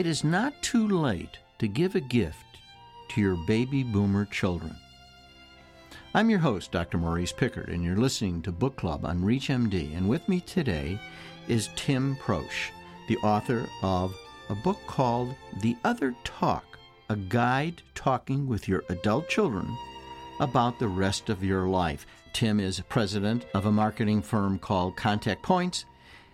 It is not too late to give a gift to your baby boomer children. I'm your host, Dr. Maurice Pickard, and you're listening to Book Club on ReachMD. And with me today is Tim Prosch, the author of a book called The Other Talk A Guide Talking with Your Adult Children About the Rest of Your Life. Tim is president of a marketing firm called Contact Points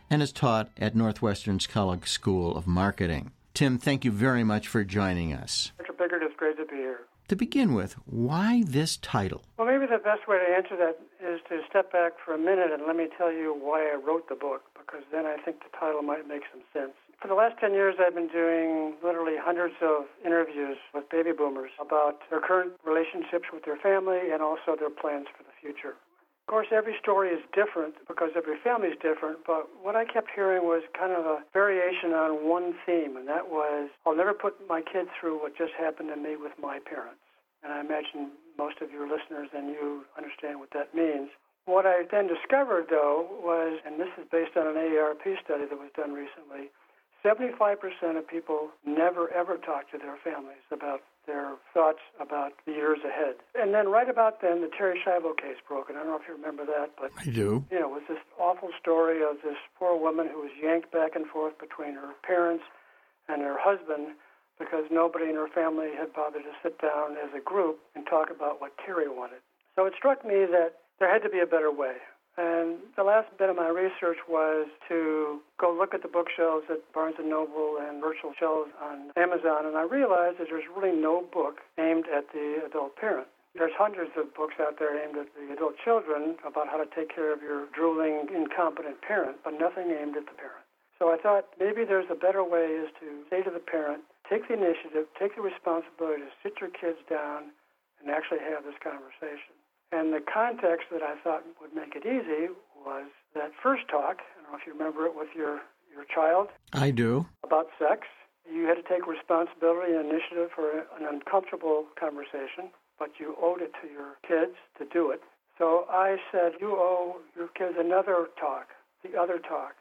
and is taught at Northwestern's Kellogg School of Marketing. Tim, thank you very much for joining us. Mr. Pickard, it's great to be here. To begin with, why this title? Well, maybe the best way to answer that is to step back for a minute and let me tell you why I wrote the book, because then I think the title might make some sense. For the last 10 years, I've been doing literally hundreds of interviews with baby boomers about their current relationships with their family and also their plans for the future. Of course, every story is different because every family is different, but what I kept hearing was kind of a variation on one theme, and that was I'll never put my kids through what just happened to me with my parents. And I imagine most of your listeners and you understand what that means. What I then discovered, though, was, and this is based on an AARP study that was done recently, 75% of people never ever talk to their families about their thoughts about the years ahead. And then right about then, the Terri Schiavo case broke. And I don't know if you remember that, but I do. You know, it was this awful story of this poor woman who was yanked back and forth between her parents and her husband because nobody in her family had bothered to sit down as a group and talk about what Terri wanted. So it struck me that there had to be a better way. And the last bit of my research was to go look at the bookshelves at Barnes & Noble and virtual shelves on Amazon, and I realized that there's really no book aimed at the adult parent. There's hundreds of books out there aimed at the adult children about how to take care of your drooling, incompetent parent, but nothing aimed at the parent. So I thought maybe there's a better way is to say to the parent, take the initiative, take the responsibility to sit your kids down and actually have this conversation. And the context that I thought would make it easy was that first talk. I don't know if you remember it with your, your child. I do. About sex. You had to take responsibility and initiative for an uncomfortable conversation, but you owed it to your kids to do it. So I said, you owe your kids another talk, the other talk.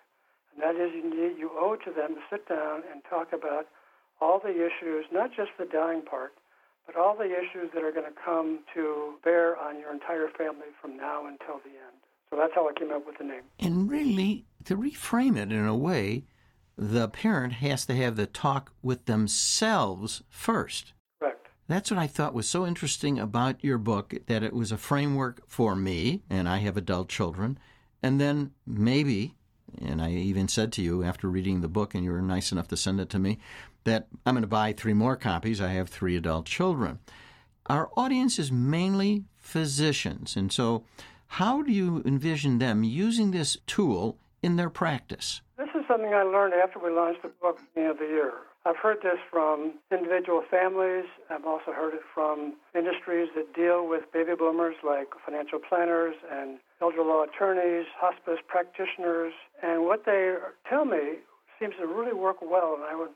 And that is, you, need, you owe to them to sit down and talk about all the issues, not just the dying part, but all the issues that are going to come to bear on your entire family from now until the end. So that's how I came up with the name. And really, to reframe it in a way, the parent has to have the talk with themselves first. Correct. That's what I thought was so interesting about your book that it was a framework for me, and I have adult children, and then maybe, and I even said to you after reading the book, and you were nice enough to send it to me, that I'm going to buy three more copies. I have three adult children. Our audience is mainly physicians, and so how do you envision them using this tool in their practice? This is something I learned after we launched the book at the end of the year. I've heard this from individual families. I've also heard it from industries that deal with baby boomers, like financial planners and elder law attorneys, hospice practitioners. And what they tell me seems to really work well, and I would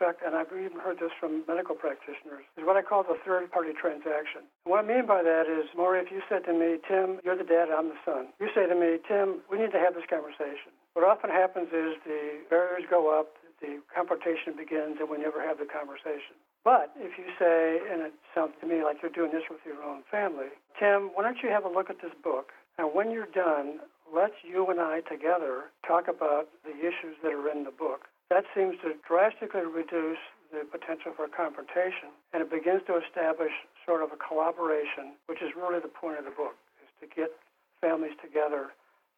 expect, and I've even heard this from medical practitioners, is what I call the third party transaction. What I mean by that is, Maury, if you said to me, Tim, you're the dad, I'm the son, you say to me, Tim, we need to have this conversation. What often happens is the barriers go up, the confrontation begins, and we never have the conversation. But if you say, and it sounds to me like you're doing this with your own family, Tim, why don't you have a look at this book? And when you're done, let's you and I together talk about the issues that are in the book. That seems to drastically reduce the potential for confrontation, and it begins to establish sort of a collaboration, which is really the point of the book, is to get families together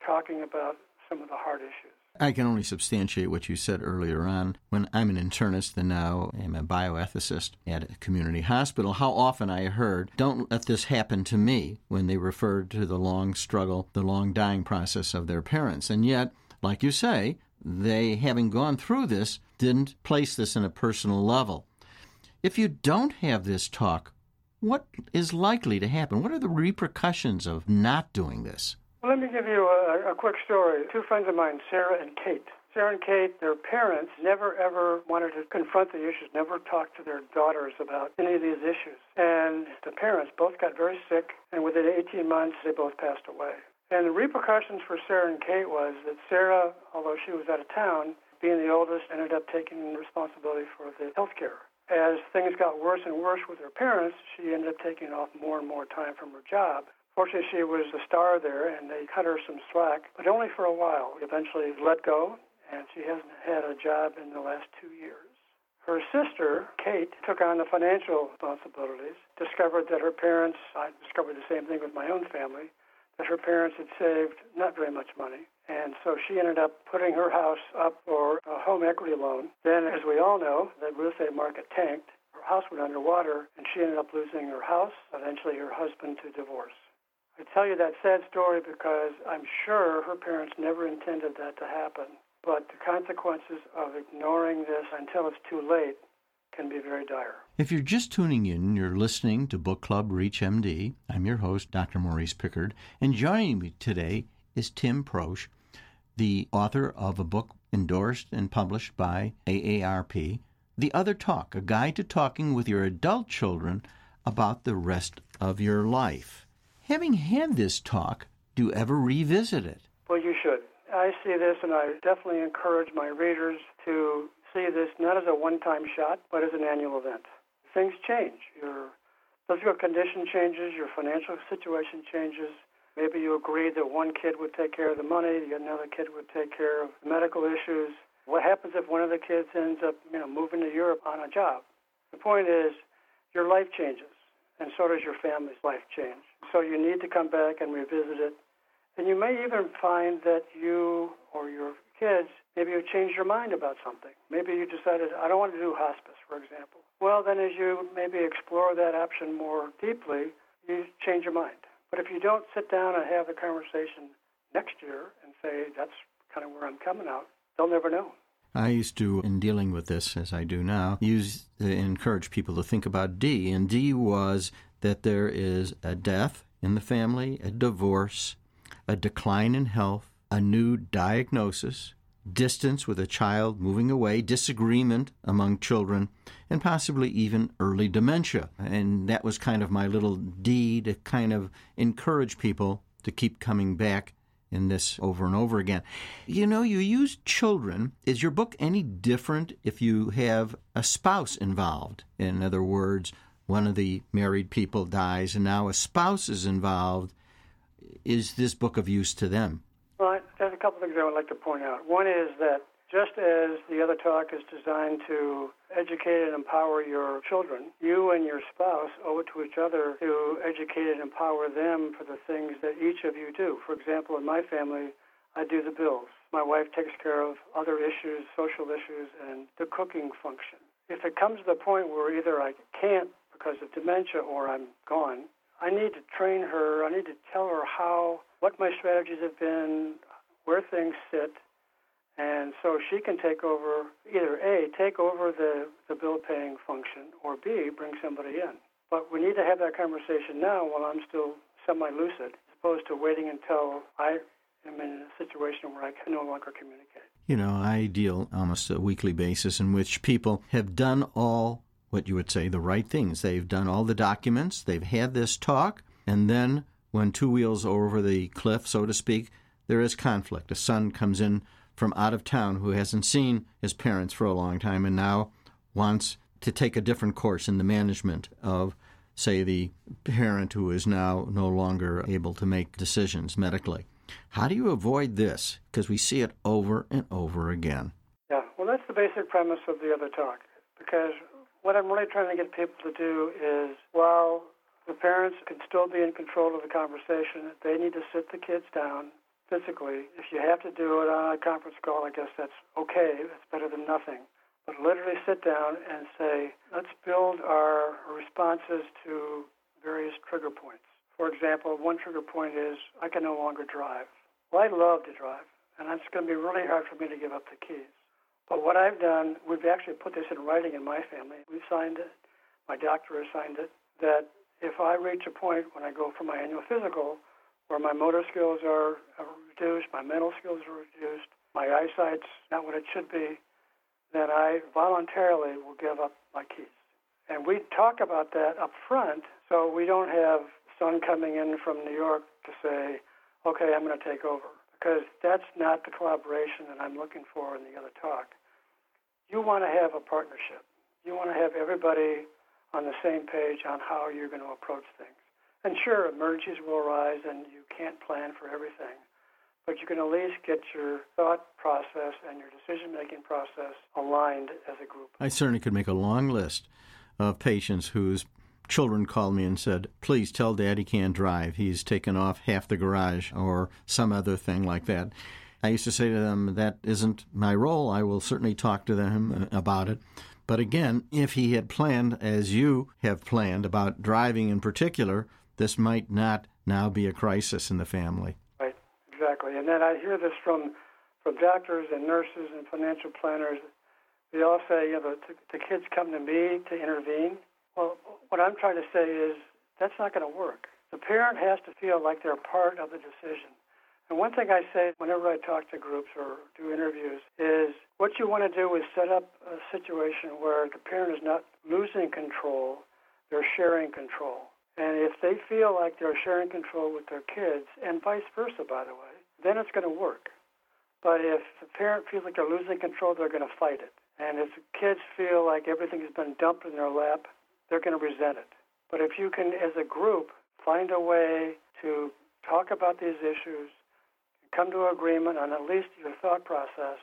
talking about some of the hard issues. I can only substantiate what you said earlier on. When I'm an internist and now I'm a bioethicist at a community hospital, how often I heard, don't let this happen to me, when they referred to the long struggle, the long dying process of their parents. And yet, like you say, they, having gone through this, didn't place this in a personal level. If you don't have this talk, what is likely to happen? What are the repercussions of not doing this? Well, let me give you a, a quick story. Two friends of mine, Sarah and Kate. Sarah and Kate, their parents never ever wanted to confront the issues, never talked to their daughters about any of these issues. And the parents both got very sick, and within 18 months, they both passed away. And the repercussions for Sarah and Kate was that Sarah, although she was out of town, being the oldest, ended up taking responsibility for the health care. As things got worse and worse with her parents, she ended up taking off more and more time from her job. Fortunately, she was the star there, and they cut her some slack, but only for a while. Eventually let go, and she hasn't had a job in the last two years. Her sister, Kate, took on the financial responsibilities, discovered that her parents, I discovered the same thing with my own family, that her parents had saved not very much money. And so she ended up putting her house up for a home equity loan. Then, as we all know, the real estate market tanked. Her house went underwater, and she ended up losing her house, eventually her husband to divorce. I tell you that sad story because I'm sure her parents never intended that to happen. But the consequences of ignoring this until it's too late can be very dire. If you're just tuning in, you're listening to Book Club ReachMD. I'm your host, Dr. Maurice Pickard, and joining me today is Tim Prosch, the author of a book endorsed and published by AARP, The Other Talk, a guide to talking with your adult children about the rest of your life. Having had this talk, do you ever revisit it? Well, you should. I see this, and I definitely encourage my readers to see this not as a one time shot, but as an annual event. Things change. Your physical condition changes, your financial situation changes. Maybe you agreed that one kid would take care of the money, another kid would take care of medical issues. What happens if one of the kids ends up, you know, moving to Europe on a job? The point is, your life changes, and so does your family's life change. So you need to come back and revisit it and you may even find that you or your kids, maybe you changed your mind about something. Maybe you decided, I don't want to do hospice, for example. Well, then as you maybe explore that option more deeply, you change your mind. But if you don't sit down and have the conversation next year and say, that's kind of where I'm coming out, they'll never know. I used to, in dealing with this as I do now, use uh, encourage people to think about D, and D was that there is a death in the family, a divorce, a decline in health, a new diagnosis, distance with a child moving away, disagreement among children, and possibly even early dementia. And that was kind of my little D to kind of encourage people to keep coming back in this over and over again. You know, you use children. Is your book any different if you have a spouse involved? In other words, one of the married people dies and now a spouse is involved is this book of use to them? Couple things I would like to point out. One is that just as the other talk is designed to educate and empower your children, you and your spouse owe it to each other to educate and empower them for the things that each of you do. For example, in my family, I do the bills. My wife takes care of other issues, social issues, and the cooking function. If it comes to the point where either I can't because of dementia or I'm gone, I need to train her. I need to tell her how, what my strategies have been, where things sit, and so she can take over either A, take over the, the bill paying function, or B, bring somebody in. But we need to have that conversation now while I'm still semi lucid, as opposed to waiting until I am in a situation where I can no longer communicate. You know, I deal almost a weekly basis in which people have done all what you would say the right things. They've done all the documents, they've had this talk, and then when two wheels are over the cliff, so to speak, there is conflict. A son comes in from out of town who hasn't seen his parents for a long time and now wants to take a different course in the management of, say, the parent who is now no longer able to make decisions medically. How do you avoid this? Because we see it over and over again. Yeah, well, that's the basic premise of the other talk. Because what I'm really trying to get people to do is while the parents can still be in control of the conversation, they need to sit the kids down physically. If you have to do it on a conference call, I guess that's okay. That's better than nothing. But literally sit down and say, let's build our responses to various trigger points. For example, one trigger point is, I can no longer drive. Well, I love to drive, and it's going to be really hard for me to give up the keys. But what I've done, we've actually put this in writing in my family. We've signed it. My doctor has signed it. That if I reach a point when I go for my annual physical where my motor skills are, reduced, my mental skills are reduced, my eyesight's not what it should be, then I voluntarily will give up my keys. And we talk about that up front so we don't have son coming in from New York to say, okay, I'm going to take over. because that's not the collaboration that I'm looking for in the other talk. You want to have a partnership. You want to have everybody on the same page on how you're going to approach things. And sure, emergencies will arise and you can't plan for everything, but you can at least get your thought process and your decision making process aligned as a group. I certainly could make a long list of patients whose children called me and said, Please tell dad he can't drive. He's taken off half the garage or some other thing like that. I used to say to them, That isn't my role. I will certainly talk to them uh, about it. But again, if he had planned, as you have planned, about driving in particular, this might not now be a crisis in the family. Right, exactly. And then I hear this from, from doctors and nurses and financial planners. They all say, you know, the, the kids come to me to intervene. Well, what I'm trying to say is that's not going to work. The parent has to feel like they're part of the decision. And one thing I say whenever I talk to groups or do interviews is what you want to do is set up a situation where the parent is not losing control, they're sharing control. And if they feel like they're sharing control with their kids, and vice versa, by the way, then it's going to work. But if the parent feels like they're losing control, they're going to fight it. And if the kids feel like everything has been dumped in their lap, they're going to resent it. But if you can, as a group, find a way to talk about these issues, come to agreement on at least your thought process,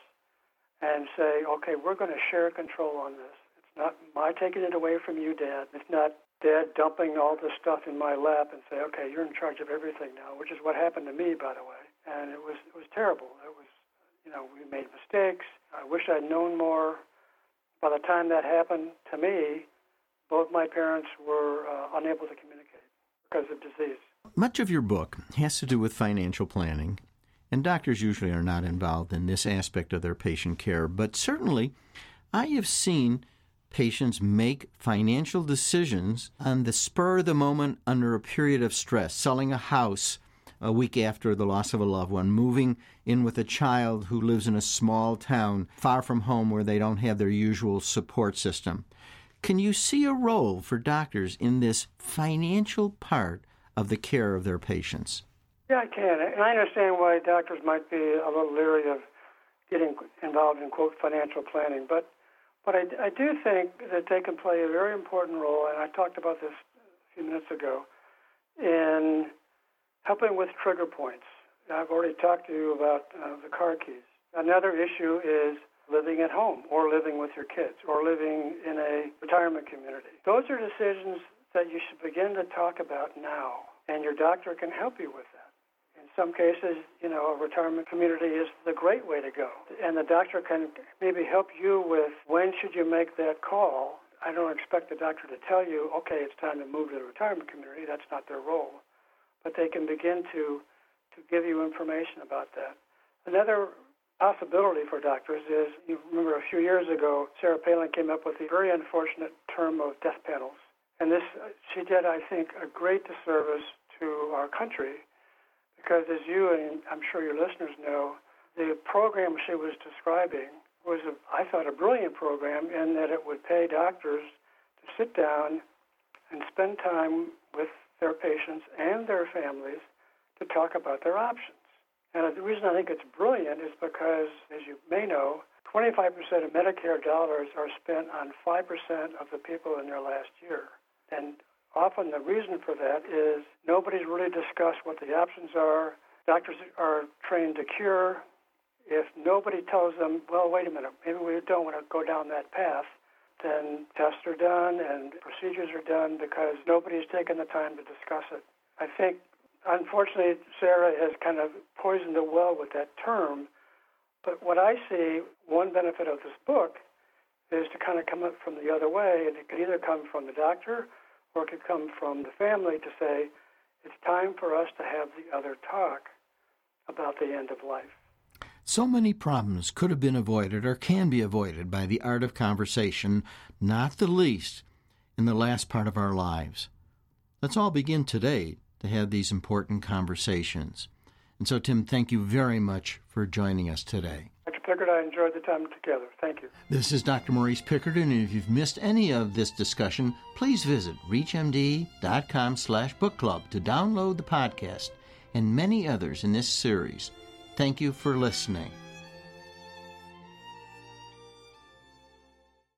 and say, okay, we're going to share control on this. It's not my taking it away from you, Dad. It's not Dad dumping all this stuff in my lap and say, okay, you're in charge of everything now, which is what happened to me, by the way. And it was it was terrible. It was, you know, we made mistakes. I wish I'd known more. By the time that happened to me, both my parents were uh, unable to communicate because of disease. Much of your book has to do with financial planning, and doctors usually are not involved in this aspect of their patient care, but certainly I have seen patients make financial decisions on the spur of the moment under a period of stress, selling a house a week after the loss of a loved one, moving in with a child who lives in a small town far from home where they don't have their usual support system. Can you see a role for doctors in this financial part of the care of their patients? Yeah, I can. And I understand why doctors might be a little leery of getting involved in, quote, financial planning. But but I, I do think that they can play a very important role, and I talked about this a few minutes ago, in helping with trigger points. I've already talked to you about uh, the car keys. Another issue is living at home or living with your kids or living in a retirement community. Those are decisions that you should begin to talk about now, and your doctor can help you with that some cases, you know, a retirement community is the great way to go. And the doctor can maybe help you with when should you make that call. I don't expect the doctor to tell you, okay, it's time to move to the retirement community. That's not their role. But they can begin to, to give you information about that. Another possibility for doctors is, you remember a few years ago, Sarah Palin came up with the very unfortunate term of death panels. And this, she did, I think, a great disservice to our country because as you and I'm sure your listeners know, the program she was describing was, a, I thought, a brilliant program in that it would pay doctors to sit down and spend time with their patients and their families to talk about their options. And the reason I think it's brilliant is because, as you may know, 25% of Medicare dollars are spent on 5% of the people in their last year. And Often the reason for that is nobody's really discussed what the options are. Doctors are trained to cure. If nobody tells them, well, wait a minute, maybe we don't want to go down that path, then tests are done and procedures are done because nobody's taken the time to discuss it. I think, unfortunately, Sarah has kind of poisoned the well with that term. But what I see, one benefit of this book is to kind of come up from the other way, and it could either come from the doctor or it could come from the family to say, it's time for us to have the other talk about the end of life. So many problems could have been avoided or can be avoided by the art of conversation, not the least in the last part of our lives. Let's all begin today to have these important conversations. And so, Tim, thank you very much for joining us today. Pickard. I enjoyed the time together. Thank you. This is Dr. Maurice Pickard, and if you've missed any of this discussion, please visit reachmd.com slash book club to download the podcast and many others in this series. Thank you for listening.